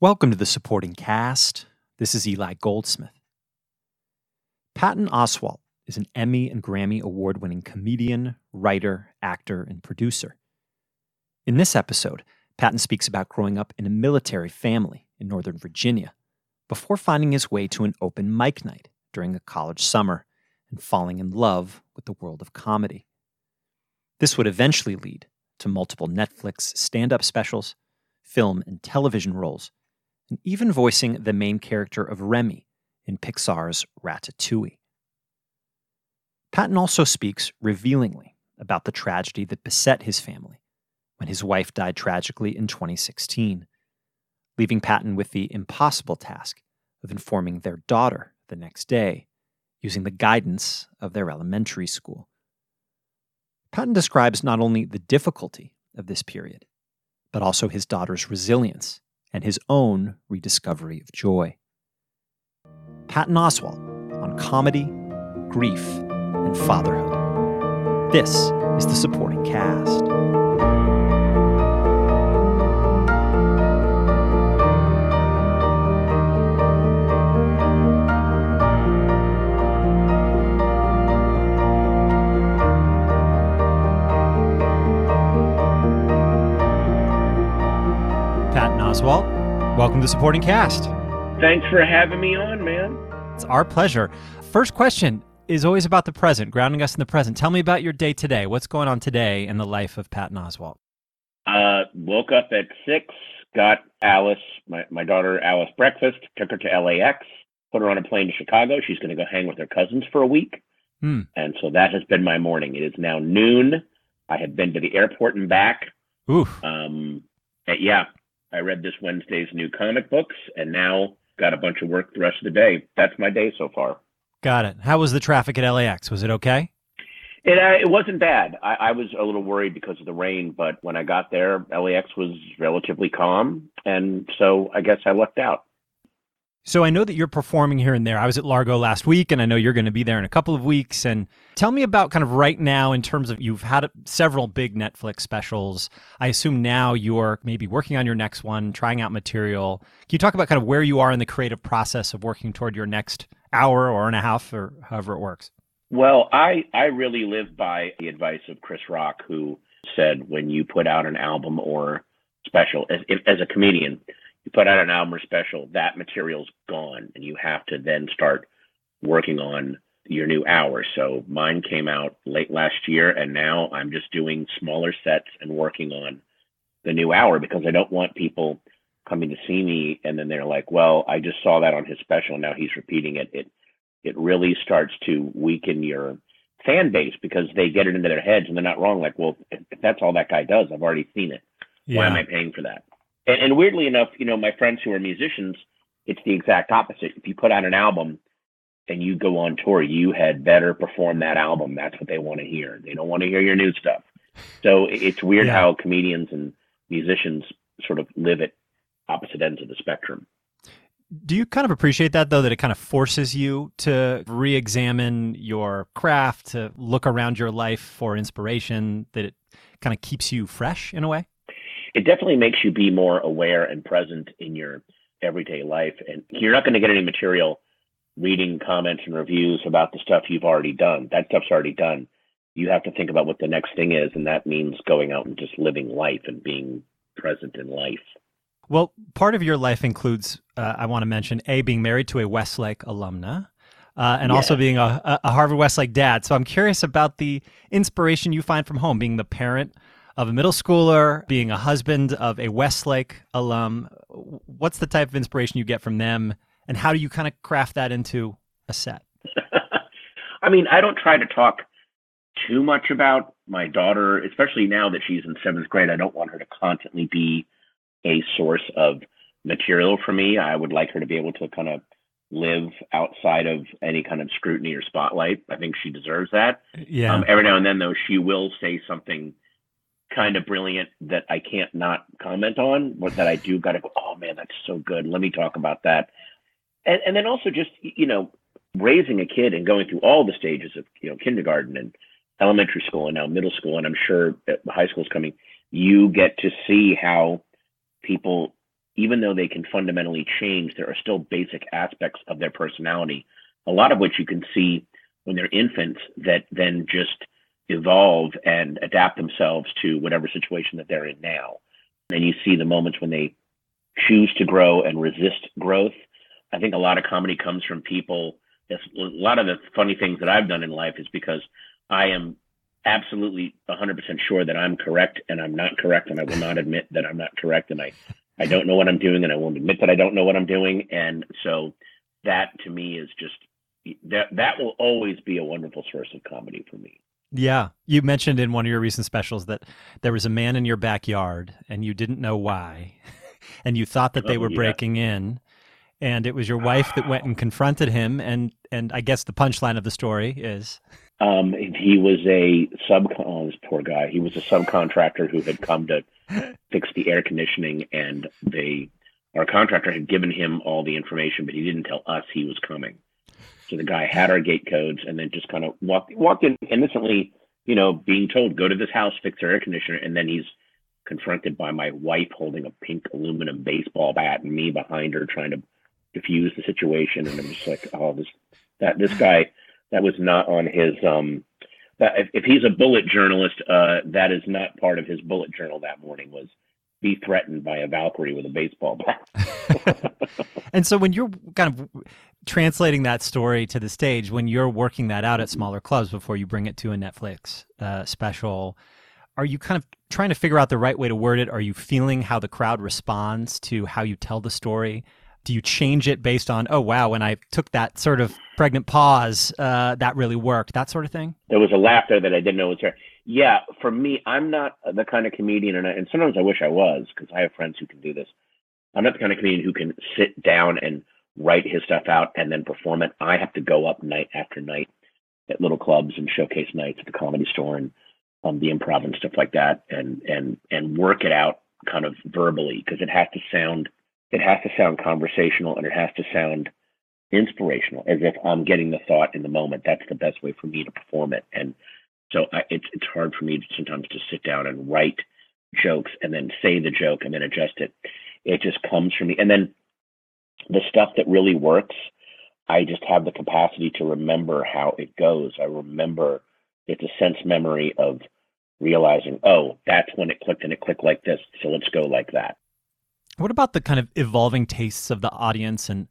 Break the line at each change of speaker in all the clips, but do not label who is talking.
Welcome to the supporting cast. This is Eli Goldsmith. Patton Oswalt is an Emmy and Grammy award winning comedian, writer, actor, and producer. In this episode, Patton speaks about growing up in a military family in Northern Virginia before finding his way to an open mic night during a college summer and falling in love with the world of comedy. This would eventually lead to multiple Netflix stand up specials, film and television roles, even voicing the main character of Remy in Pixar's Ratatouille. Patton also speaks revealingly about the tragedy that beset his family when his wife died tragically in 2016, leaving Patton with the impossible task of informing their daughter the next day using the guidance of their elementary school. Patton describes not only the difficulty of this period, but also his daughter's resilience and his own rediscovery of joy. Patton Oswalt on comedy, grief, and fatherhood. This is the supporting cast. Oswalt, welcome to Supporting Cast.
Thanks for having me on, man.
It's our pleasure. First question is always about the present, grounding us in the present. Tell me about your day today. What's going on today in the life of Patton Oswalt?
Uh, woke up at six, got Alice, my, my daughter Alice, breakfast, took her to LAX, put her on a plane to Chicago. She's going to go hang with her cousins for a week.
Hmm.
And so that has been my morning. It is now noon. I have been to the airport and back.
Oof.
Um, yeah, I read this Wednesday's new comic books and now got a bunch of work the rest of the day. That's my day so far.
Got it. How was the traffic at LAX? Was it okay?
It uh, it wasn't bad. I, I was a little worried because of the rain, but when I got there, LAX was relatively calm, and so I guess I lucked out.
So I know that you're performing here and there. I was at Largo last week, and I know you're going to be there in a couple of weeks. And tell me about kind of right now in terms of you've had several big Netflix specials. I assume now you're maybe working on your next one, trying out material. Can you talk about kind of where you are in the creative process of working toward your next hour or and a half or however it works?
Well, I I really live by the advice of Chris Rock, who said when you put out an album or special as as a comedian, you put out an album or special, that material's gone, and you have to then start working on your new hour. So mine came out late last year, and now I'm just doing smaller sets and working on the new hour because I don't want people coming to see me and then they're like, "Well, I just saw that on his special, now he's repeating it." It it really starts to weaken your fan base because they get it into their heads and they're not wrong. Like, well, if, if that's all that guy does, I've already seen it. Why am I paying for that? And, and weirdly enough, you know, my friends who are musicians, it's the exact opposite. If you put out an album and you go on tour, you had better perform that album. That's what they want to hear. They don't want to hear your new stuff. So it's weird
Yeah.
how comedians and musicians sort of live at opposite ends of the spectrum.
Do you kind of appreciate that though, that it kind of forces you to re examine your craft, to look around your life for inspiration, that it kind of keeps you fresh in a way?
It definitely makes you be more aware and present in your everyday life. And you're not going to get any material reading comments and reviews about the stuff you've already done. That stuff's already done. You have to think about what the next thing is, and that means going out and just living life and being present in life.
Well, part of your life includes, uh, I want to mention, A, being married to a Westlake alumna. Uh, and also being a a Harvard Westlake dad. So I'm curious about the inspiration you find from home, being the parent of a middle schooler, being a husband of a Westlake alum. What's the type of inspiration you get from them, and how do you kind of craft that into a set?
I mean, I don't try to talk too much about my daughter, especially now that she's in seventh grade. I don't want her to constantly be a source of material for me. I would like her to be able to kind of live outside of any kind of scrutiny or spotlight. I think she deserves that.
Yeah.
Um, every now and then, though, she will say something kind of brilliant that I can't not comment on, but that I do got to go, oh man, that's so good. Let me talk about that. And, and then also just, you know, raising a kid and going through all the stages of, you know, kindergarten and elementary school and now middle school, and I'm sure high school is coming, you get to see how people even though they can fundamentally change, there are still basic aspects of their personality, a lot of which you can see when they're infants that then just evolve and adapt themselves to whatever situation that they're in now. And you see the moments when they choose to grow and resist growth. I think a lot of comedy comes from people. A lot of the funny things that I've done in life is because I am absolutely 100% sure that I'm correct and I'm not correct and I will not admit that I'm not correct and I I don't know what I'm doing and I won't admit that I don't know what I'm doing and so that to me is just that that will always be a wonderful source of comedy for me.
Yeah, you mentioned in one of your recent specials that there was a man in your backyard and you didn't know why and you thought that they oh, were yeah. breaking in and it was your wife that went and confronted him and and I guess the punchline of the story is
um, he was a sub. Oh, this poor guy. He was a subcontractor who had come to fix the air conditioning, and they, our contractor, had given him all the information, but he didn't tell us he was coming. So the guy had our gate codes, and then just kind of walked walked in innocently, you know, being told go to this house, fix their air conditioner, and then he's confronted by my wife holding a pink aluminum baseball bat and me behind her trying to diffuse the situation, and I'm just like, oh, this that this guy that was not on his um that if, if he's a bullet journalist uh that is not part of his bullet journal that morning was be threatened by a valkyrie with a baseball bat.
And so when you're kind of translating that story to the stage when you're working that out at smaller clubs before you bring it to a netflix uh, special are you kind of trying to figure out the right way to word it? Are you feeling how the crowd responds to how you tell the story? Do you change it based on oh wow when i took that sort of pregnant pause uh, that really worked that sort of thing?
There was a laughter that i didn't know was there. Yeah for me i'm not the kind of comedian and, I, and sometimes i wish i was because i have friends who can do this. I'm not the kind of comedian who can sit down and write his stuff out and then perform it i have to go up night after night at little clubs and showcase nights at the comedy store and um, the improv and stuff like that and and and work it out kind of verbally because it has to sound it has to sound conversational and it has to sound inspirational, as if I'm getting the thought in the moment. That's the best way for me to perform it. And so I, it's it's hard for me sometimes to sit down and write jokes and then say the joke and then adjust it. It just comes from me. And then the stuff that really works, I just have the capacity to remember how it goes. I remember it's a sense memory of realizing, oh, that's when it clicked and it clicked like this. So let's go like that.
What about the kind of evolving tastes of the audience? And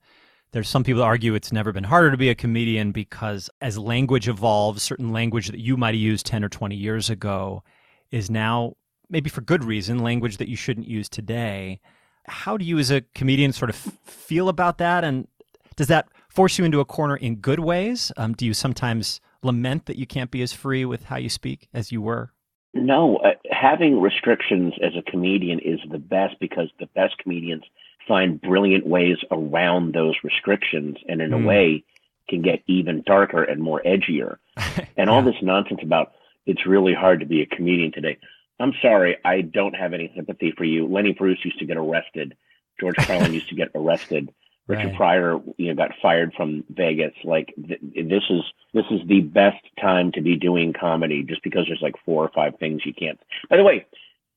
there's some people argue it's never been harder to be a comedian because as language evolves, certain language that you might have used 10 or 20 years ago is now, maybe for good reason, language that you shouldn't use today. How do you, as a comedian, sort of feel about that? And does that force you into a corner in good ways? Um, do you sometimes lament that you can't be as free with how you speak as you were?
No, uh, having restrictions as a comedian is the best because the best comedians find brilliant ways around those restrictions and in mm. a hmm. way can get even darker and more edgier. and yeah. all this nonsense about it's really hard to be a comedian today. I'm sorry, I don't have any sympathy for you. Lenny Bruce used to get arrested. George Carlin used to get arrested. Richard right. Pryor, you know, got fired from Vegas. Like th- this is this is the best time to be doing comedy, just because there's like four or five things you can't. By the way,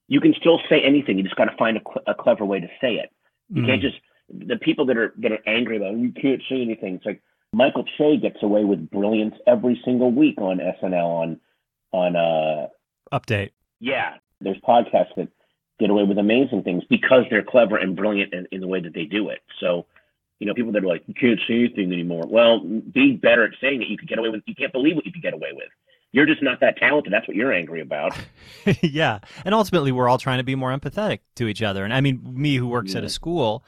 you can still say anything. You just got to find a, cl- a, clever way to say it. You mm. can't just the people that are that are angry about you can't say anything. It's like Michael Che gets away with brilliance every single week on SNL on on uh
update.
Yeah, there's podcasts that get away with amazing things because they're clever and brilliant in, in the way that they do it. So you know, people that are like, you can't say anything anymore. Well, be better at saying it. You could get away with. You can't believe what you could get away with. You're just not that talented. That's what you're angry about.
yeah, and ultimately, we're all trying to be more empathetic to each other. And I mean, me who works yeah. at a school,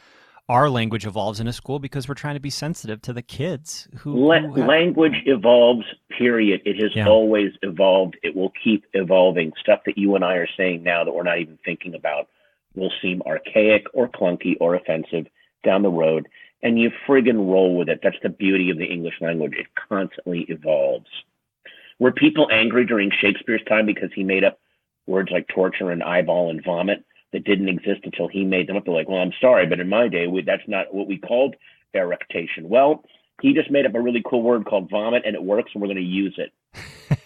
our language evolves in a school because we're trying to be sensitive to the kids who,
La- who have... language evolves period it has yeah. always evolved it will keep evolving stuff that you and i are saying now that we're not even thinking about will seem archaic or clunky or offensive down the road and you friggin' roll with it. That's the beauty of the English language. It constantly evolves. Were people angry during Shakespeare's time because he made up words like torture and eyeball and vomit that didn't exist until he made them up? They're like, well, I'm sorry, but in my day, we, that's not what we called eructation. Well, he just made up a really cool word called vomit and it works and we're going to use it.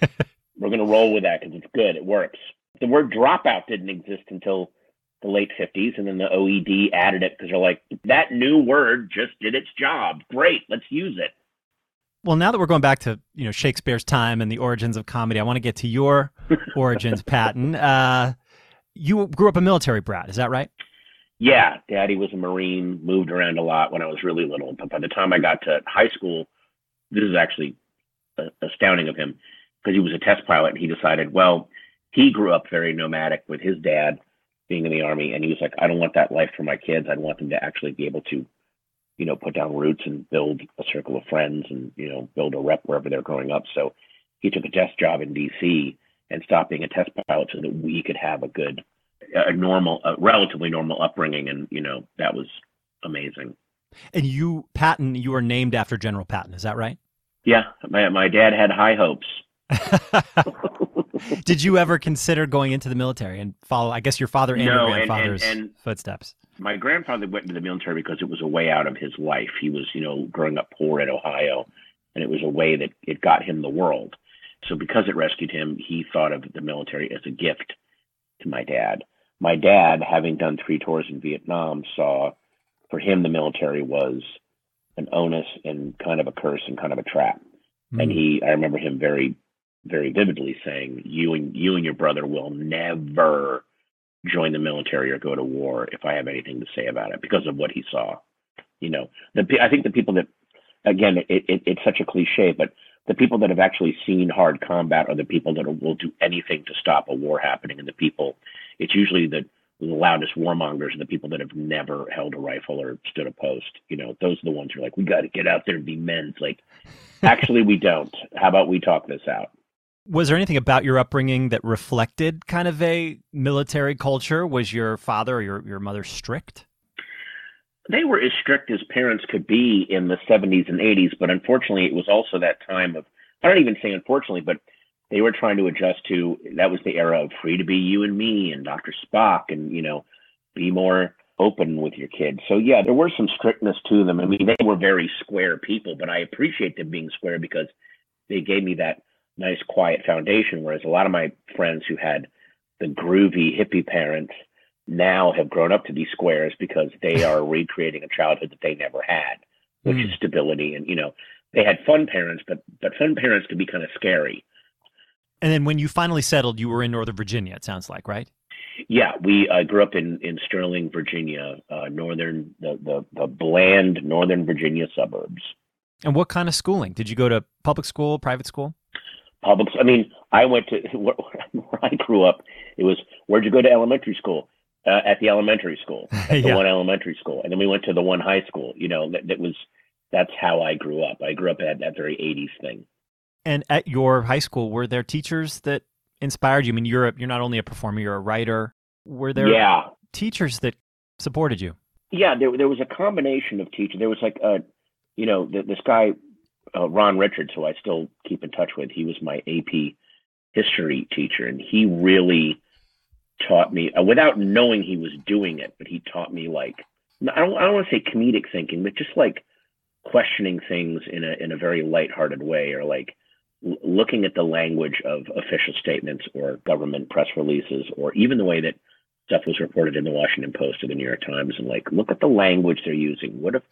we're going to roll with that because it's good. It works. The word dropout didn't exist until the late 50s, and then the OED added it because they're like, that new word just did its job. Great, let's use it.
Well, now that we're going back to you know Shakespeare's time and the origins of comedy, I want to get to your origins, Patton. Uh, you grew up a military brat, is that right?
Yeah, Daddy was a Marine, moved around a lot when I was really little. But by the time I got to high school, this is actually astounding of him because he was a test pilot and he decided, well, he grew up very nomadic with his dad being in the army, and he was like, I don't want that life for my kids. I want them to actually be able to you know, put down roots and build a circle of friends and, you know, build a rep wherever they're growing up. So he took a desk job in DC and stopped being a test pilot so that we could have a good, a normal, a relatively normal upbringing. And, you know, that was amazing.
And you, Patton, you are named after General Patton. Is that right?
Yeah. My, my dad had high hopes.
Did you ever consider going into the military and follow, I guess, your father and
no,
your grandfather's
and, and, and
footsteps?
my grandfather went into the military because it was a way out of his life. He was, you know, growing up poor in Ohio, and it was a way that it got him the world. So because it rescued him, he thought of the military as a gift to my dad. My dad, having done three tours in Vietnam, saw for him the military was an onus and kind of a curse and kind of a trap. Mm. And he, I remember him very, very vividly saying, "You and you and your brother will never." join the military or go to war if I have anything to say about it because of what he saw. You know, the I think the people that again, it, it, it's such a cliche, but the people that have actually seen hard combat are the people that will do anything to stop a war happening, and the people it's usually the the loudest warmongers are the people that have never held a rifle or stood a post. You know, those are the ones who are like, we got to get out there and be men. It's like, actually, we don't. How about we talk this out?
Was there anything about your upbringing that reflected kind of a military culture? Was your father or your, your mother strict?
They were as strict as parents could be in the 70s and 80s, but unfortunately, it was also that time of, I don't even say unfortunately, but they were trying to adjust to that was the era of free to be you and me and Dr. Spock and, you know, be more open with your kids. So, yeah, there was some strictness to them. I mean, they were very square people, but I appreciate them being square because they gave me that nice quiet foundation. Whereas a lot of my friends who had the groovy hippie parents now have grown up to be squares because they are recreating a childhood that they never had, which mm. is stability. And you know, they had fun parents, but but fun parents can be kind of scary.
And then when you finally settled, you were in Northern Virginia. It sounds like, right?
Yeah, we uh, grew up in in Sterling, Virginia, uh, northern the, the the bland Northern Virginia suburbs.
And what kind of schooling? Did you go to public school, private school?
public. I mean, I went to where, where I grew up. It was where'd you go to elementary school? Uh, at the elementary school, at the yeah. one elementary school, and then we went to the one high school. You know, that, that was that's how I grew up. I grew up at that very '80s thing.
And at your high school, were there teachers that inspired you? I mean, you're a, you're not only a performer, you're a writer. Were there
yeah.
teachers that supported you?
Yeah, there there was a combination of teachers. There was like a, you know, the, this guy uh, Ron Richards, who I still keep in touch with, he was my AP history teacher, and he really taught me uh, without knowing he was doing it, but he taught me like I don't I don't want to say comedic thinking, but just like questioning things in a in a very lighthearted way, or like l- looking at the language of official statements or government press releases, or even the way that stuff was reported in the Washington Post or the New York Times, and like look at the language they're using. What if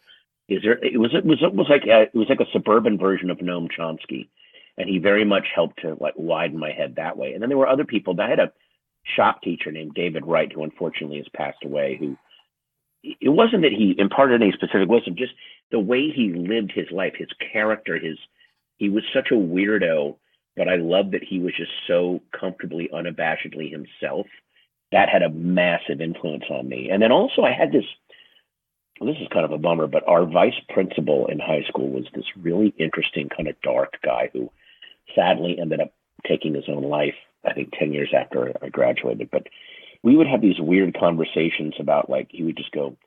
is there it was it was it was like a, it was like a suburban version of Noam Chomsky, and he very much helped to like widen my head that way. And then there were other people. That I had a shop teacher named David Wright who unfortunately has passed away. Who it wasn't that he imparted any specific wisdom, just the way he lived his life, his character, his he was such a weirdo, but I love that he was just so comfortably, unabashedly himself. That had a massive influence on me. And then also I had this this is kind of a bummer, but our vice principal in high school was this really interesting, kind of dark guy who sadly ended up taking his own life, I think 10 years after I graduated. But we would have these weird conversations about, like, he would just go,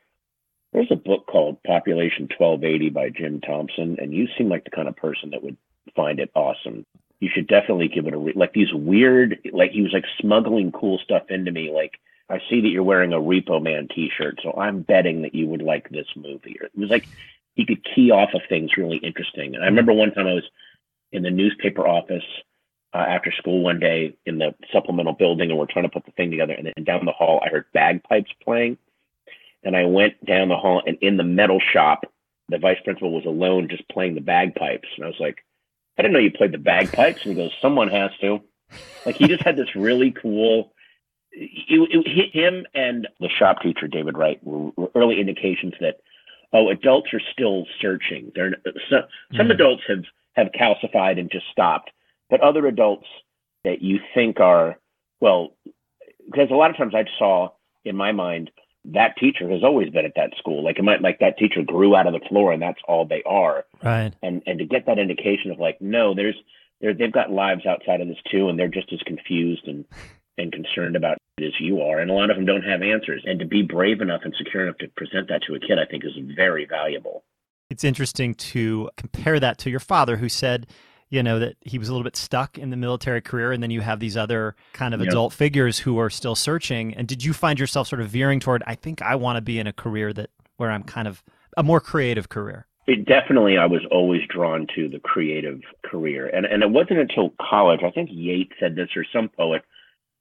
There's a book called Population 1280 by Jim Thompson, and you seem like the kind of person that would find it awesome. You should definitely give it a read. Like these weird, like he was like smuggling cool stuff into me, like I see that you're wearing a Repo Man T-shirt, so I'm betting that you would like this movie. It was like he could key off of things really interesting. And I remember one time I was in the newspaper office uh, after school one day in the supplemental building, and we're trying to put the thing together. And then down the hall, I heard bagpipes playing, and I went down the hall, and in the metal shop, the vice principal was alone, just playing the bagpipes, and I was like, I didn't know you played the bagpipes. And he goes, someone has to. Like he just had this really cool. It, it hit him and the shop teacher David Wright were, were early indications that oh adults are still searching. They're some, some mm. adults have have calcified and just stopped, but other adults that you think are well, because a lot of times I saw in my mind that teacher has always been at that school. Like it might like that teacher grew out of the floor and that's all they are.
Right.
And and to get that indication of like, no, there's they're they've got lives outside of this too, and they're just as confused and and concerned about it as you are. And a lot of them don't have answers. And to be brave enough and secure enough to present that to a kid, I think is very valuable.
It's interesting to compare that to your father who said you know that he was a little bit stuck in the military career and then you have these other kind of yep. adult figures who are still searching and did you find yourself sort of veering toward i think i want to be in a career that where i'm kind of a more creative career
it definitely i was always drawn to the creative career and and it wasn't until college i think yeats said this or some poet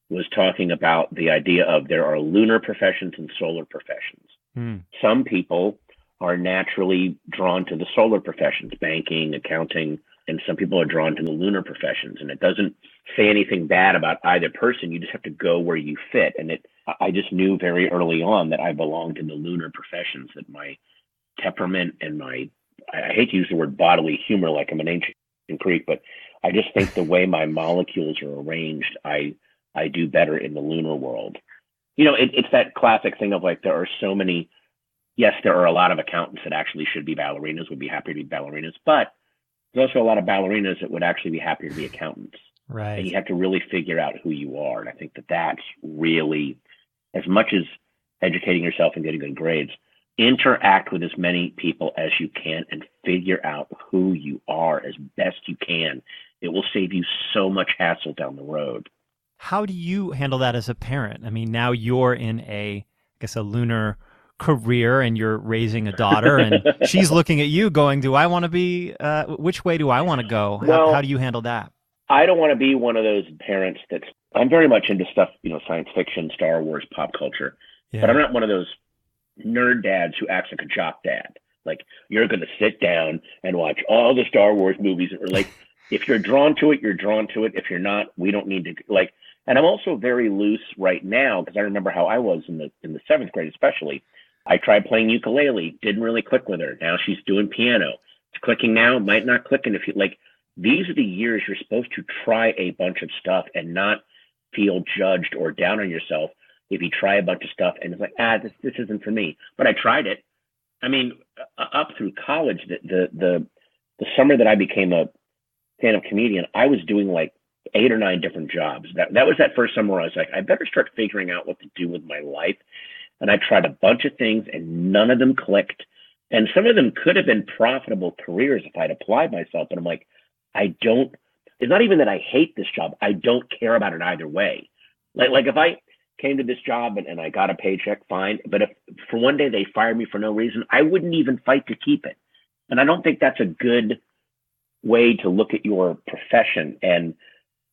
was talking about the idea of there are lunar professions and solar professions hmm. some people are naturally drawn to the solar professions banking accounting and some people are drawn to the lunar professions and it doesn't say anything bad about either person. You just have to go where you fit. And it i just knew very early on that i belonged in the lunar professions that my temperament and my i hate to use the word bodily humor like i'm an ancient greek but i just think the way my molecules are arranged i i do better in the lunar world. You know it, it's that classic thing of like there are so many yes there are a lot of accountants that actually should be ballerinas would be happy to be ballerinas but there's also a lot of ballerinas that would actually be happier to be accountants.
Right.
And you have to really figure out who you are. And I think that that's really, as much as educating yourself and getting good grades, interact with as many people as you can and figure out who you are as best you can. It will save you so much hassle down the road.
How do you handle that as a parent? I mean, now you're in a, I guess, a lunar career and you're raising a daughter and she's looking at you going do i want to be uh, which way do i want to go? How, well, how do you handle that?
I don't want to be one of those parents that's i'm very much into stuff you know science fiction star wars pop culture yeah. but i'm not one of those nerd dads who acts like a jock dad. Like you're going to sit down and watch all the star wars movies or like if you're drawn to it you're drawn to it. If you're not we don't need to like and i'm also very loose right now because i remember how i was in the in the seventh grade especially I tried playing ukulele, didn't really click with her. Now she's doing piano. It's clicking now, might not click. And if you like, these are the years you're supposed to try a bunch of stuff and not feel judged or down on yourself if you try a bunch of stuff and it's like, ah, this this isn't for me. But I tried it. I mean, up through college, the the the, the summer that I became a stand-up comedian, I was doing like eight or nine different jobs. That that was that first summer I was like, I better start figuring out what to do with my life and I tried a bunch of things and none of them clicked. And some of them could have been profitable careers if I'd applied myself. But I'm like, I don't, it's not even that I hate this job. I don't care about it either way. Like, like if I came to this job and, and I got a paycheck, fine. But if for one day they fired me for no reason, I wouldn't even fight to keep it. And I don't think that's a good way to look at your profession. And,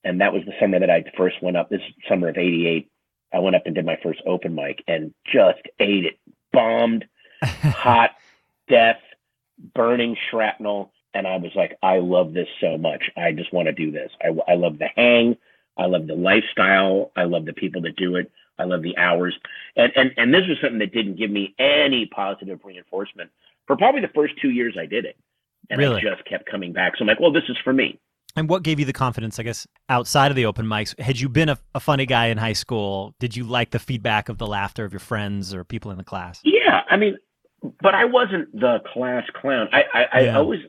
and that was the summer that I first went up this summer of 88 I went up and did my first open mic and just ate it. Bombed, hot, death, burning shrapnel. And I was like, I love this so much. I just want to do this. I, I love the hang. I love the lifestyle. I love the people that do it. I love the hours. And, and, and this was something that didn't give me any positive reinforcement for probably the first two years I did it. And really? I just kept coming back. So I'm like, well, this is for me.
And what gave you the confidence, I guess, outside of the open mics? Had you been a, a, funny guy in high school? Did you like the feedback of the laughter of your friends or people in the class?
Yeah, I mean, but I wasn't the class clown. I, I, yeah. I always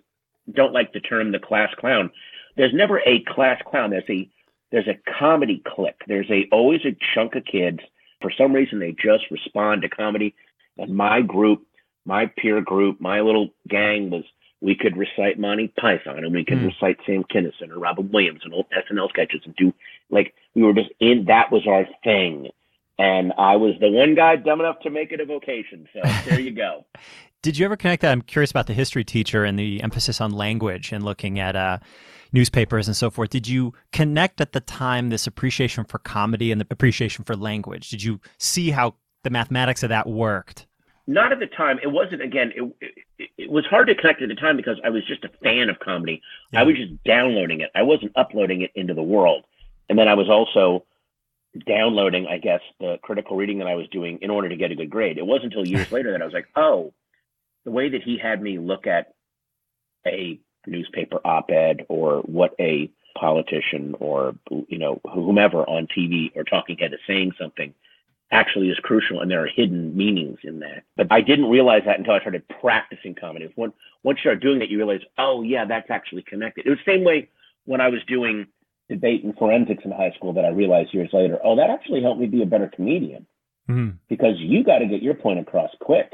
don't like the term the class clown. There's never a class clown. There's a there's a comedy clique. There's a always a chunk of kids. For some reason, they just respond to comedy. And my group, my peer group, my little gang was we could recite Monty Python and we could mm. recite Sam Kinison or Robin Williams and old SNL sketches and do like we were just in that was our thing. And I was the one guy dumb enough to make it a vocation. So there you go.
Did you ever connect that? I'm curious about the history teacher and the emphasis on language and looking at uh newspapers and so forth. Did you connect at the time this appreciation for comedy and the appreciation for language? Did you see how the mathematics of that worked?
Not at the time. It wasn't. Again, it, it, it was hard to connect at the time because I was just a fan of comedy. Yeah. I was just downloading it. I wasn't uploading it into the world. And then I was also downloading, I guess, the critical reading that I was doing in order to get a good grade. It wasn't until years later that I was like, oh, the way that he had me look at a newspaper op-ed or what a politician or you know whomever on TV or talking head is saying something actually is crucial and there are hidden meanings in that. But I didn't realize that until I started practicing comedy. When, once you start doing that, you realize, oh yeah, that's actually connected. It was the same way when I was doing debate and forensics in high school that I realized years later, oh, that actually helped me be a better comedian mm. because you got to get your point across quick.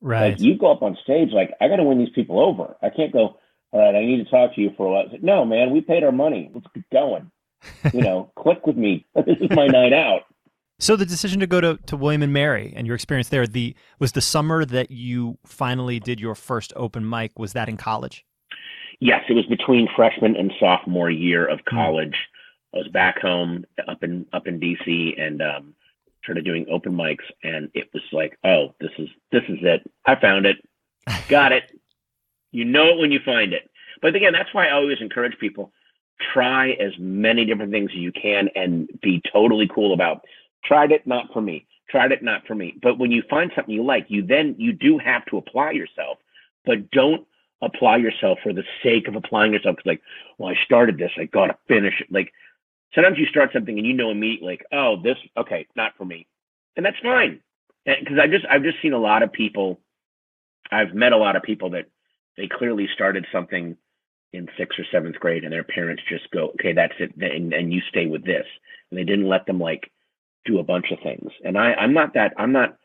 Right.
Like you go up on stage, like I got to win these people over. I can't go. All right, I need to talk to you for a while. Like, no, man, we paid our money. Let's get going. you know, click with me. this is my night out.
So the decision to go to, to William and Mary and your experience there, the was the summer that you finally did your first open mic. Was that in college?
Yes, it was between freshman and sophomore year of hmm. college. Mm. I was back home up in up in DC and um, started doing open mics, and it was like, oh, this is this is it. I found it, got it. You know it when you find it. But again, that's why I always encourage people try as many different things as you can and be totally cool about Tried it, not for me. Tried it, not for me. But when you find something you like, you then you do have to apply yourself, but don't apply yourself for the sake of applying yourself. Because like, well, I started this, I got to finish it. Like sometimes you start something and you know immediately, like, oh, this okay, not for me, and that's fine. Because I just I've just seen a lot of people. I've met a lot of people that they clearly started something in sixth or seventh grade, and their parents just go, okay, that's it, and, and you stay with this, and they didn't let them like do a bunch of things. And I, I'm not that I'm not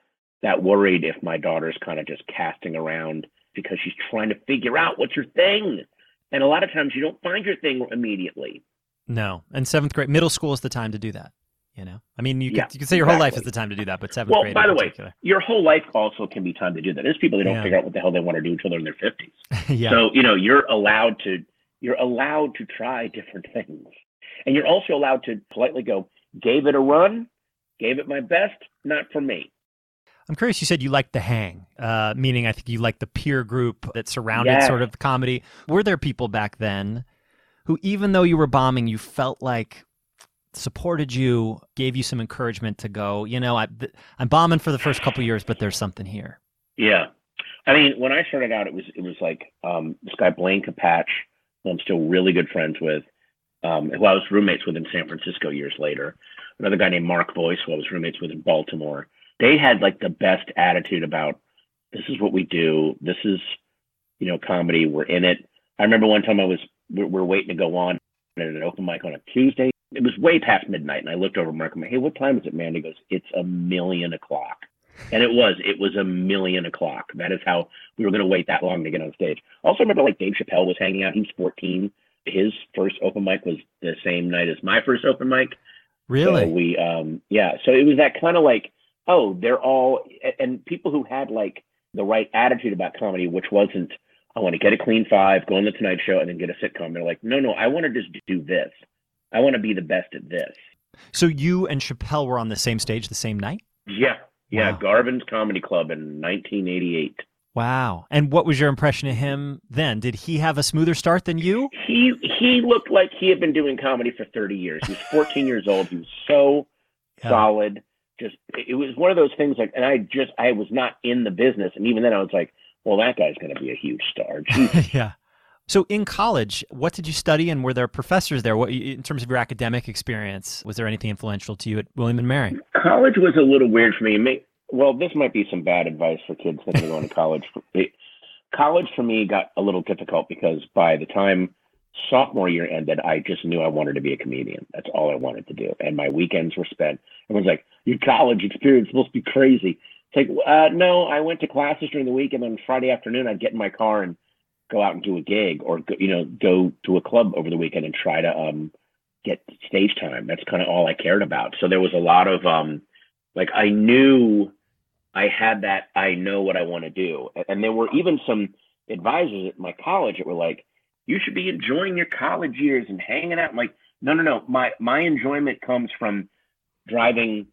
that worried if my daughter's kind of just casting around because she's trying to figure out what's your thing. And a lot of times you don't find your thing immediately.
No. And seventh grade, middle school is the time to do that. You know, I mean, you, yeah, could, you could say your exactly. whole life is the time to do that, but seventh
well,
grade.
Well, by the
particular.
way, your whole life also can be time to do that. There's people that don't yeah. figure out what the hell they want to do until they're in their fifties. yeah. So you know, you're allowed to you're allowed to try different things, and you're also allowed to politely go, gave it a run, Gave it my best, not for me.
I'm curious. You said you liked the hang, uh, meaning I think you liked the peer group that surrounded yes. sort of the comedy. Were there people back then who, even though you were bombing, you felt like supported you, gave you some encouragement to go? You know, I, I'm bombing for the first couple years, but there's something here.
Yeah, I mean, when I started out, it was it was like um, this guy Blaine Capatch, who I'm still really good friends with, um, who I was roommates with in San Francisco years later another guy named Mark Voice, who I was roommates with in Baltimore. They had like the best attitude about this is what we do. This is, you know, comedy. We're in it. I remember one time I was we're, we're waiting to go on at an open mic on a Tuesday. It was way past midnight, and I looked over Mark. And I'm like, "Hey, what time is it, man?" He goes, "It's a million o'clock." And it was, it was a million o'clock. That is how we were going to wait that long to get on stage. Also, remember like Dave Chappelle was hanging out. He was 14. His first open mic was the same night as my first open mic.
Really?
So we, um, yeah. So it was that kind of like, oh, they're all, and people who had like the right attitude about comedy, which wasn't, I want to get a clean five, go on the Tonight Show, and then get a sitcom. They're like, no, no, I want to just do this. I want to be the best at this.
So you and Chappelle were on the same stage the same night?
Yeah. Yeah. Wow. Garvin's Comedy Club in 1988.
Wow. And what was your impression of him then? Did he have a smoother start than you?
He he looked like he had been doing comedy for 30 years. He was 14 years old. He was so yeah. solid. Just it was one of those things like and I just I was not in the business and even then I was like, well that guy's going to be a huge star.
yeah. So in college, what did you study and were there professors there? What in terms of your academic experience, was there anything influential to you at William and Mary?
College was a little weird for me well, this might be some bad advice for kids that are going to college. college for me got a little difficult because by the time sophomore year ended, I just knew I wanted to be a comedian. That's all I wanted to do. And my weekends were spent. Everyone's like, your college experience must be crazy. It's like, uh, no, I went to classes during the week, and then Friday afternoon, I'd get in my car and go out and do a gig, or you know, go to a club over the weekend and try to um, get stage time. That's kind of all I cared about. So there was a lot of um, like I knew I had that I know what I want to do. And there were even some advisors at my college that were like, you should be enjoying your college years and hanging out. I'm like, no, no, no. My my enjoyment comes from driving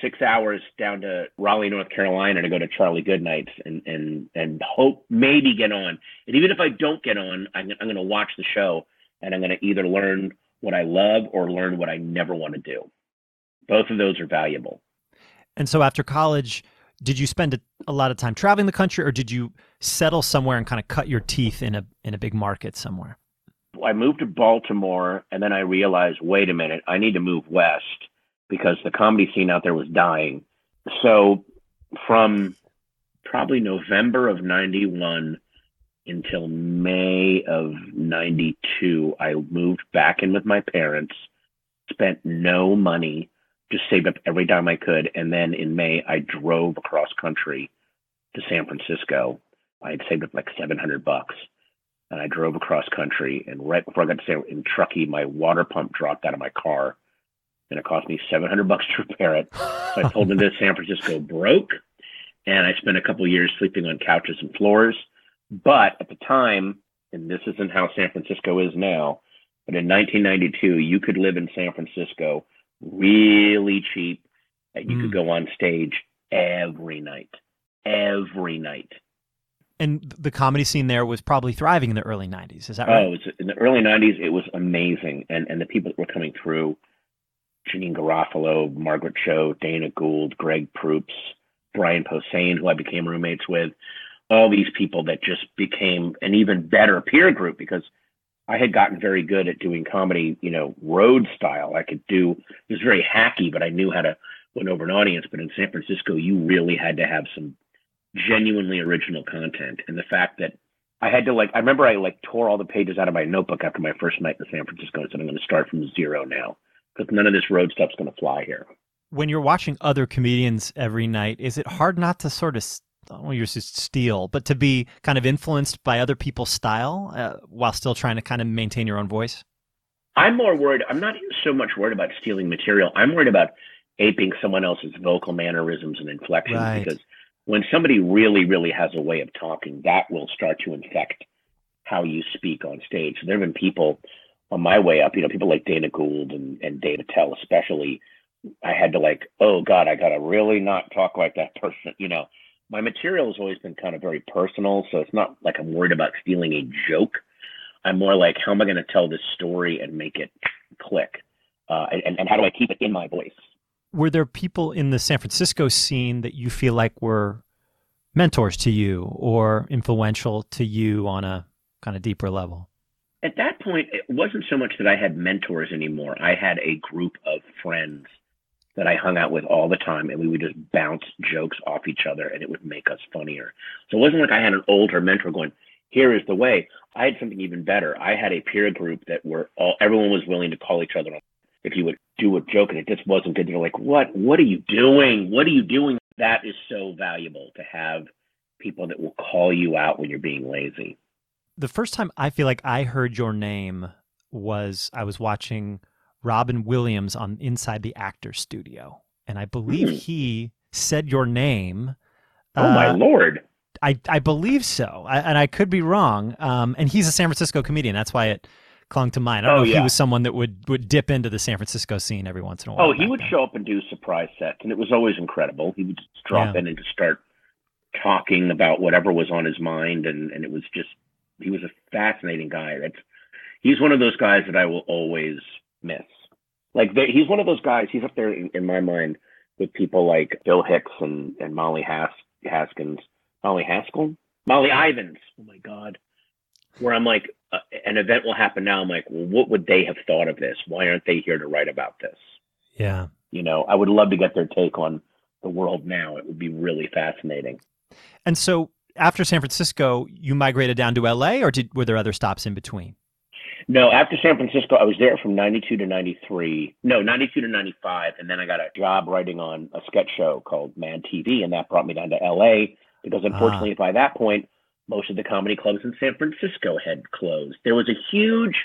six hours down to Raleigh, North Carolina to go to Charlie Goodnight's and and and hope maybe get on. And even if I don't get on, I'm, I'm going to watch the show and I'm going to either learn what I love or learn what I never want to do. Both of those are valuable.
And so after college, did you spend a, a, lot of time traveling the country or did you settle somewhere and kind of cut your teeth in a in a big market somewhere?
I moved to Baltimore and then I realized, wait a minute, I need to move west because the comedy scene out there was dying. So from probably November of 91 until May of 92, I moved back in with my parents, spent no money, just saved up every dime I could. And then in May, I drove across country to San Francisco. I had saved up like 700 bucks. And I drove across country. And right before I got to San in Truckee, my water pump dropped out of my car. And it cost me 700 bucks to repair it. So I pulled into San Francisco broke. And I spent a couple years sleeping on couches and floors but at the time, and this isn't how San Francisco is now, but in 1992, you could live in San Francisco really cheap, and you mm. could go on stage every night, every night.
And the comedy scene there was probably thriving in the early 90s. Is that right?
Oh, it was, in the early 90s, it was amazing. And, and the people that were coming through, Janeane Garofalo, Margaret Cho, Dana Gould, Greg Proops, Brian Posehn, who I became roommates with, all these people that just became an even better peer group because I had gotten very good at doing comedy, you know, road style. I could do it was very hacky, but I knew how to win over an audience. But in San Francisco, you really had to have some genuinely original content. And the fact that I had to like I remember I like tore all the pages out of my notebook after my first night in San Francisco and said I'm gonna start from zero now. Because none of this road stuff's gonna fly here.
When you're watching other comedians every night, is it hard not to sort of I don't want to use steal, but to be kind of influenced by other people's style uh, while still trying to kind of maintain your own voice?
I'm more worried. I'm not so much worried about stealing material. I'm worried about aping someone else's vocal mannerisms and inflections right. because when somebody really, really has a way of talking, that will start to infect how you speak on stage. There have been people on my way up, you know, people like Dana Gould and, and Dave Attell, especially. I had to like, oh God, I got to really not talk like that person, you know my material has always been kind of very personal, so it's not like I'm worried about stealing a joke. I'm more like, how am I going to tell this story and make it click? Uh, and, and how do I keep it in my voice?
Were there people in the San Francisco scene that you feel like were mentors to you or influential to you on a kind of deeper level?
At that point, it wasn't so much that I had mentors anymore. I had a group of friends that I hung out with all the time, and we would just bounce jokes off each other, and it would make us funnier. So it wasn't like I had an older mentor going, "Here is the way." I had something even better. I had a peer group that were all everyone was willing to call each other. On if you would do a joke and it just wasn't good, they're like, "What? What are you doing? What are you doing?" That is so valuable to have people that will call you out when you're being lazy.
The first time I feel like I heard your name was I was watching Robin Williams on Inside the Actor Studio, and I believe hmm. he said your name.
Oh uh, my lord!
I I believe so, I, and I could be wrong. Um, and he's a San Francisco comedian. That's why it clung to mind. I don't oh, know if yeah. he was someone that would would dip into the San Francisco scene every once in a while.
Oh, he would then. show up and do surprise sets, and it was always incredible. He would just drop yeah. in and just start talking about whatever was on his mind, and and it was just he was a fascinating guy. That's he's one of those guys that I will always miss. Like he's one of those guys. He's up there in, in, my mind with people like Bill Hicks and and Molly Has- Haskins, Molly Haskell, Molly Ivins. Oh my God, where I'm like, uh, an event will happen now. I'm like, well, what would they have thought of this? Why aren't they here to write about this?
Yeah,
you know, I would love to get their take on the world now. It would be really fascinating.
And so after San Francisco, you migrated down to LA, or did were there other stops in between?
No, after San Francisco, I was there from 92 to 93. No, 92 to 95. And then I got a job writing on a sketch show called Mad TV. And that brought me down to LA because unfortunately, ah. by that point, most of the comedy clubs in San Francisco had closed. There was a huge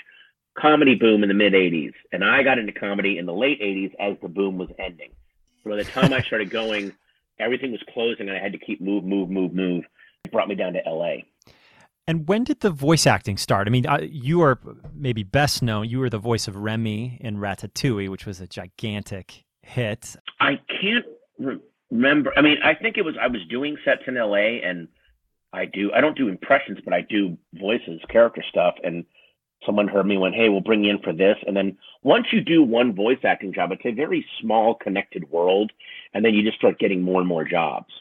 comedy boom in the mid 80s. And I got into comedy in the late 80s as the boom was ending. So by the time I started going, everything was closing and I had to keep move, move, move, move. It brought me down to LA.
And when did the voice acting start? I mean, you are maybe best known. You were the voice of Remy in Ratatouille, which was a gigantic hit.
I can't re- remember. I mean, I think it was I was doing sets in LA, and I do. I don't do impressions, but I do voices, character stuff, and someone heard me went, "Hey, we'll bring you in for this." And then once you do one voice acting job, it's a very small connected world, and then you just start getting more and more jobs.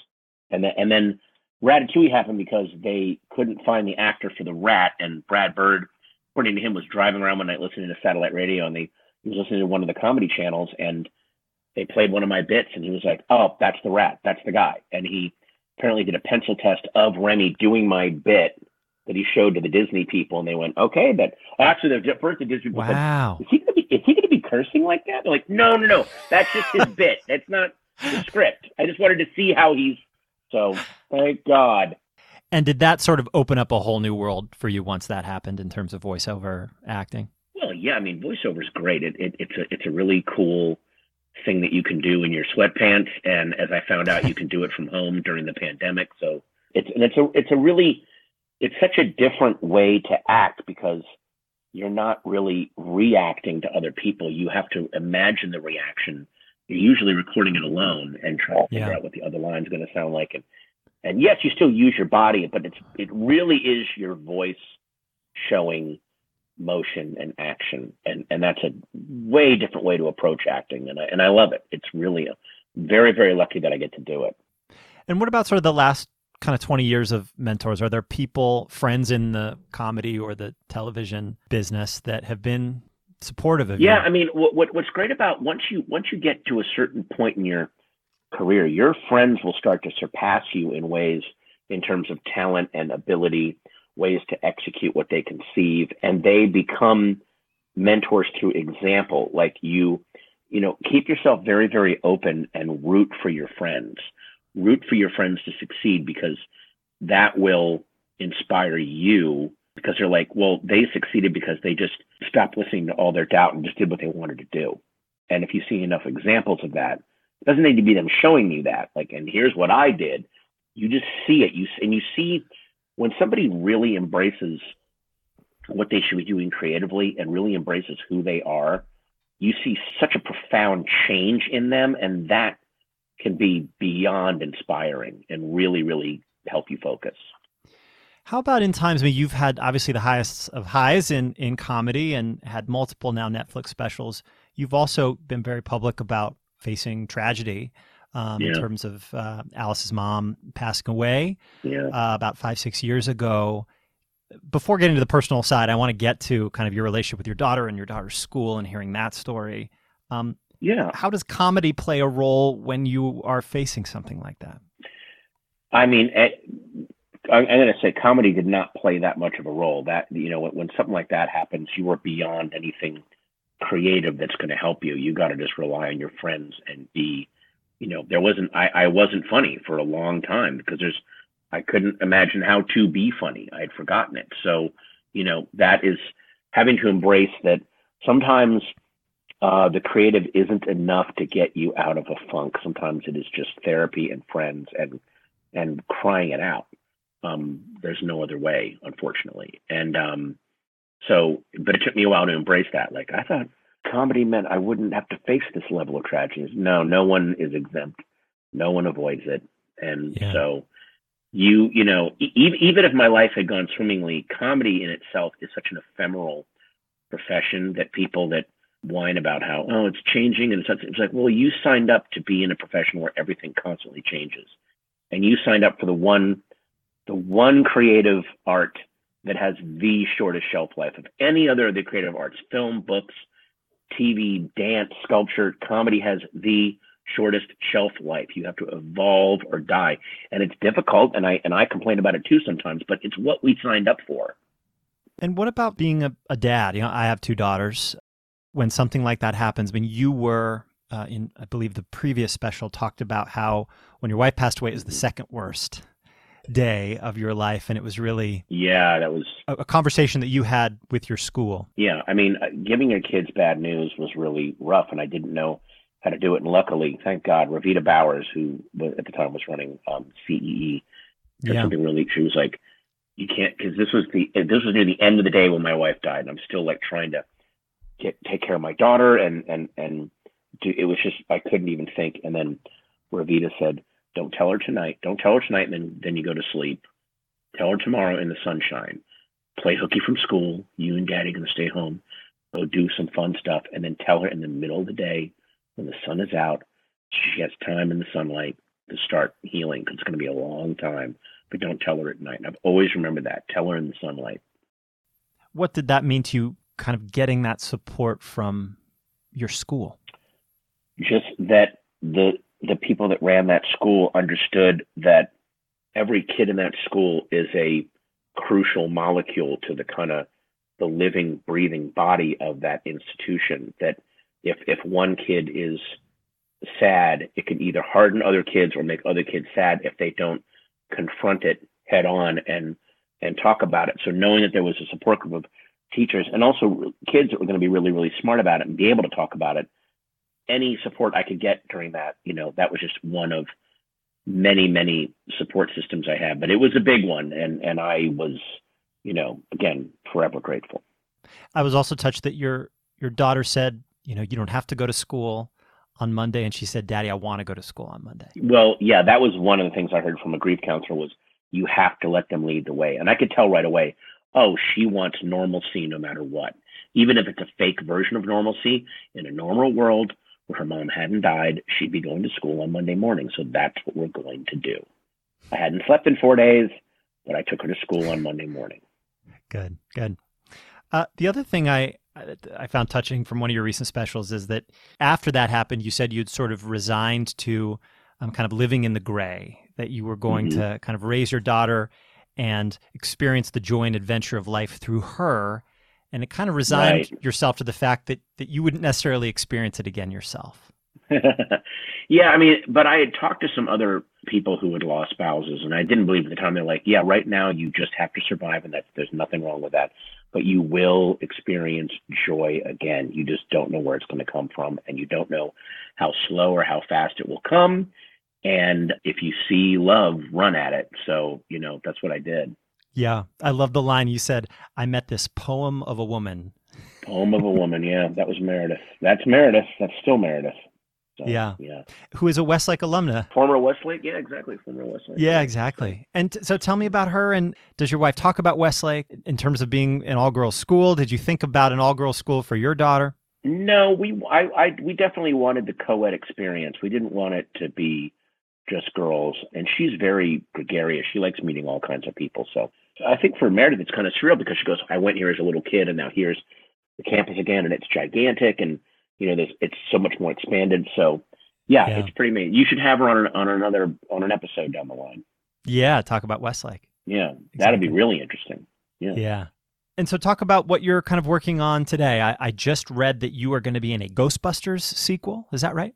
And then and then Ratatouille happened because they couldn't find the actor for the rat, and Brad Bird, according to him, was driving around one night listening to satellite radio, and they he was listening to one of the comedy channels, and they played one of my bits, and he was like, "Oh, that's the rat, that's the guy," and he apparently did a pencil test of Remy doing my bit that he showed to the Disney people, and they went, "Okay, but actually, the first the Disney people
wow.
said, "Is he gonna be? Is he gonna be cursing like that?" They're like, "No, no, no, that's just his bit. That's not the script. I just wanted to see how he's." So thank God.
And did that sort of open up a whole new world for you once that happened in terms of voiceover acting?
Well, yeah, I mean, voiceover is great. It, it, it's a it's a really cool thing that you can do in your sweatpants, and as I found out, you can do it from home during the pandemic. So it's and it's a it's a really it's such a different way to act because you're not really reacting to other people. You have to imagine the reaction. You're usually recording it alone and trying to figure
Yeah.
out what the other line's going to sound like. And and yes, you still use your body, but it's it really is your voice showing motion and action, and and that's a way different way to approach acting, and I and I love it. It's really a very very lucky that I get to do it.
And what about sort of the last kind of 20 years of mentors? Are there people, friends in the comedy or the television business that have been supportive of
Yeah,
you?
Yeah, I mean, what, what what's great about once you once you get to a certain point in your career, your friends will start to surpass you in ways in terms of talent and ability, ways to execute what they conceive, and they become mentors through example. Like you, you know, keep yourself very very open and root for your friends. Root for your friends to succeed because that will inspire you because they're like, well, they succeeded because they just stopped listening to all their doubt and just did what they wanted to do. And if you see enough examples of that, it doesn't need to be them showing you that. Like, and here's what I did. You just see it. You and you see when somebody really embraces what they should be doing creatively and really embraces who they are. You see such a profound change in them, and that can be beyond inspiring and really, really help you focus.
How about in times, I mean, you've had obviously the highest of highs in, in comedy and had multiple now Netflix specials. You've also been very public about facing tragedy um, in terms of uh, Alice's mom passing away
Yeah.
uh, about five, six years ago. Before getting to the personal side, I want to get to kind of your relationship with your daughter and your daughter's school and hearing that story. Um,
Yeah.
how does comedy play a role when you are facing something like that?
I mean, eh, I'm going to say comedy did not play that much of a role. That you know, when, when something like that happens, you are beyond anything creative that's going to help you. You got to just rely on your friends and be, you know, there wasn't. I, I wasn't funny for a long time because there's, I couldn't imagine how to be funny. I had forgotten it. So, you know, that is having to embrace that. Sometimes uh, the creative isn't enough to get you out of a funk. Sometimes it is just therapy and friends and and crying it out. Um, there's no other way, unfortunately. And um, so, but it took me a while to embrace that. Like I thought comedy meant I wouldn't have to face this level of tragedy. No, no one is exempt. No one avoids it. And
Yeah.
so you, you know, e- even if my life had gone swimmingly, comedy in itself is such an ephemeral profession that people that whine about how oh it's changing and it's, it's like well you signed up to be in a profession where everything constantly changes and you signed up for the one the one creative art that has the shortest shelf life of any other of the creative arts film books tv dance sculpture comedy has the shortest shelf life you have to evolve or die and it's difficult and i and i complain about it too sometimes but it's what we signed up for
And what about being a, a dad? You know, I have two daughters. When something like that happens, mean, you were uh, in, I believe, the previous special talked about how when your wife passed away, was the second worst day of your life, and it was really
yeah that was
a, a conversation that you had with your school.
Yeah, I mean, uh, giving your kids bad news was really rough, and I didn't know how to do it. And luckily, thank God, Ravita Bowers, who at the time was running um, CEE,
Yeah,
something really. She was like, you can't because this was the this was near the end of the day when my wife died, and I'm still like trying to get take care of my daughter, and and and do, it was just I couldn't even think. And then Ravita said, "Don't tell her tonight. Don't tell her tonight, and then then you go to sleep. Tell her tomorrow in the sunshine. Play hooky from school. You and Daddy gonna stay home. Go do some fun stuff, and then tell her in the middle of the day when the sun is out, she has time in the sunlight to start healing because it's going to be a long time. But don't tell her at night. And I've always remembered that. Tell her in the sunlight.
What did that mean to you, kind of getting that support from your school?
Just that the the people that ran that school understood that every kid in that school is a crucial molecule to the kind of the living, breathing body of that institution. That if if one kid is sad, it can either harden other kids or make other kids sad if they don't confront it head on and and talk about it. So knowing that there was a support group of teachers and also kids that were going to be really really smart about it and be able to talk about it, any support I could get during that, you know, that was just one of many many support systems I had. But it was a big one, and and I was, you know, again forever grateful.
I was also touched that your your daughter said, you know, you don't have to go to school on Monday, and she said, "Daddy, I want to go to school on Monday."
Well, yeah, that was one of the things I heard from a grief counselor was you have to let them lead the way, and I could tell right away. Oh, she wants normalcy no matter what, even if it's a fake version of normalcy. In a normal world where her mom hadn't died, she'd be going to school on Monday morning. So that's what we're going to do. I hadn't slept in four days, but I took her to school on Monday morning.
Good, good. Uh, the other thing I I found touching from one of your recent specials is that after that happened, you said you'd sort of resigned to um, kind of living in the gray, that you were going mm-hmm. to kind of raise your daughter and experience the joy and adventure of life through her. And it kind of resigned right. yourself to the fact that, that you wouldn't necessarily experience it again yourself.
yeah, I mean, but I had talked to some other people who had lost spouses, and I didn't believe at the time. They're like, "Yeah, right now you just have to survive, and that there's nothing wrong with that." but you will experience joy again. You just don't know where it's going to come from, and you don't know how slow or how fast it will come. And if you see love, run at it. So, you know, that's what I did.
Yeah. I love the line you said, I met this poem of a woman.
Poem of a woman. Yeah. That was Meredith. That's Meredith. That's still Meredith.
So, yeah. Yeah. Who is a Westlake alumna.
Former Westlake. Yeah, exactly. Former Westlake.
Yeah, exactly. And t- so tell me about her. And does your wife talk about Westlake in terms of being an all girls school? Did you think about an all girls school for your daughter?
No, we I, I we definitely wanted the co-ed experience. We didn't want it to be just girls. And she's very gregarious. She likes meeting all kinds of people. So I think for Meredith, it's kind of surreal because she goes, I went here as a little kid and now here's the campus again and it's gigantic and you know, there's, it's so much more expanded. So yeah, yeah, it's pretty amazing. You should have her on, an, on another, on an episode down the line.
Yeah. Talk about Westlake.
Yeah. Exactly. That'd be really interesting. Yeah.
Yeah. And so talk about what you're kind of working on today. I, I just read that you are going to be in a Ghostbusters sequel. Is that right?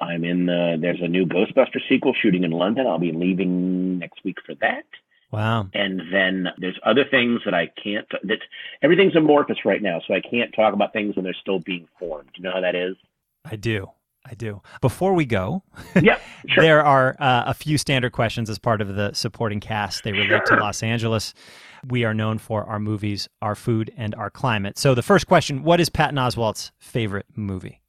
I'm in the, there's a new Ghostbusters sequel shooting in London. I'll be leaving next week for that.
Wow.
And then there's other things that I can't, that everything's amorphous right now. So I can't talk about things when they're still being formed. You know how that is?
I do. I do. Before we go,
yeah, sure.
there are uh, a few standard questions as part of the supporting cast. They relate sure. to Los Angeles. We are known for our movies, our food, and our climate. So the first question What is Patton Oswalt's favorite movie?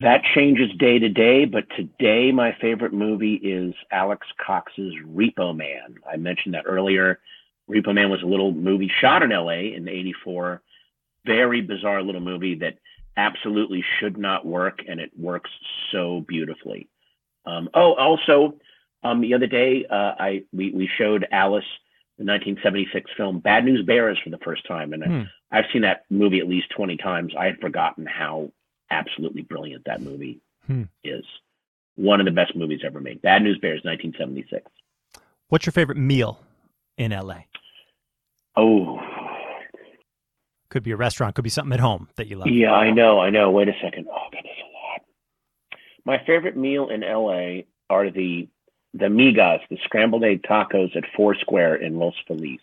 That changes day to day, but today my favorite movie is Alex Cox's Repo Man. I mentioned that earlier. Repo Man was a little movie shot in LA in 84. Very bizarre little movie that absolutely should not work, and it works so beautifully. Um, oh, also, um, the other day, uh, I we, we showed Alice the 1976 film Bad News Bears for the first time, and hmm. I've seen that movie at least 20 times. I had forgotten how absolutely brilliant that movie hmm. is. One of the best movies ever made. Bad News Bears, 1976.
What's your favorite meal in LA?
Oh,
could be a restaurant, could be something at home that you love.
Yeah, I know, I know. Wait a second. Oh, that is a lot. My favorite meal in LA are the the migas, the scrambled egg tacos at Foursquare in Los Feliz.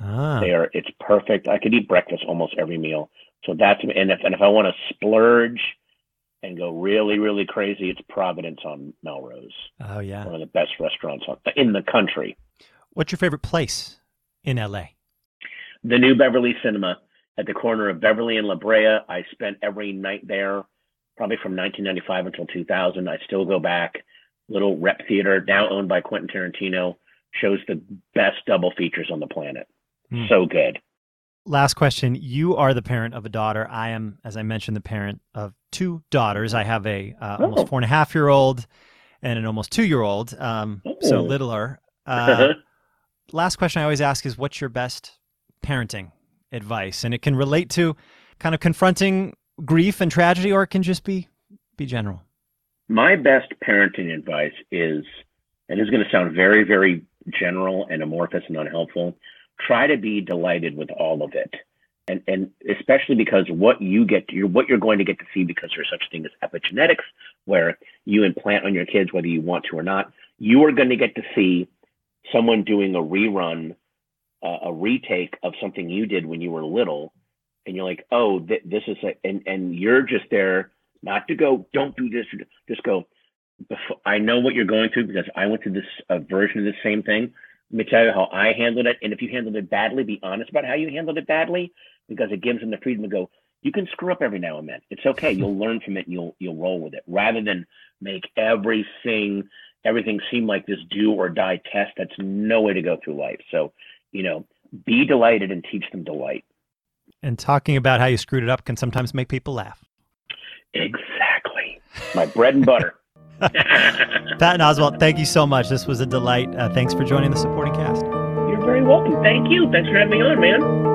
Ah. They are it's perfect. I could eat breakfast almost every meal. So that's and if and if I want to splurge and go really really crazy, it's Providence on Melrose.
Oh yeah,
one of the best restaurants in the country.
What's your favorite place in LA?
the new Beverly Cinema at the corner of Beverly and La Brea. I spent every night there, probably from 1995 until 2000. I still go back. Little rep theater, now owned by Quentin Tarantino, shows the best double features on the planet. Mm. So good.
Last question. You are the parent of a daughter. I am, as I mentioned, the parent of two daughters. I have a uh, oh. almost four and a half year old and an almost two year old, um, oh. so littler. Uh, last question I always ask is what's your best parenting advice? And it can relate to kind of confronting grief and tragedy, or it can just be be general.
My best parenting advice is, and is going to sound very, very general and amorphous and unhelpful. Try to be delighted with all of it. And, and especially because what you get to, what you're going to get to see because there's such a thing as epigenetics where you implant on your kids whether you want to or not you are going to get to see someone doing a rerun uh, a retake of something you did when you were little and you're like oh th- this is a, and and you're just there not to go don't do this just go i know what you're going through because i went through this version of the same thing let me tell you how i handled it and if you handled it badly be honest about how you handled it badly because it gives them the freedom to go you can screw up every now and then it's okay you'll learn from it and you'll you'll roll with it rather than make everything everything seem like this do or die test that's no way to go through life so you know be delighted and teach them delight
and talking about how you screwed it up can sometimes make people laugh.
Exactly. My bread and butter.
Patton Oswalt, thank you so much. This was a delight. Uh, thanks for joining the supporting cast.
You're very welcome. Thank you. Thanks for having me on, man.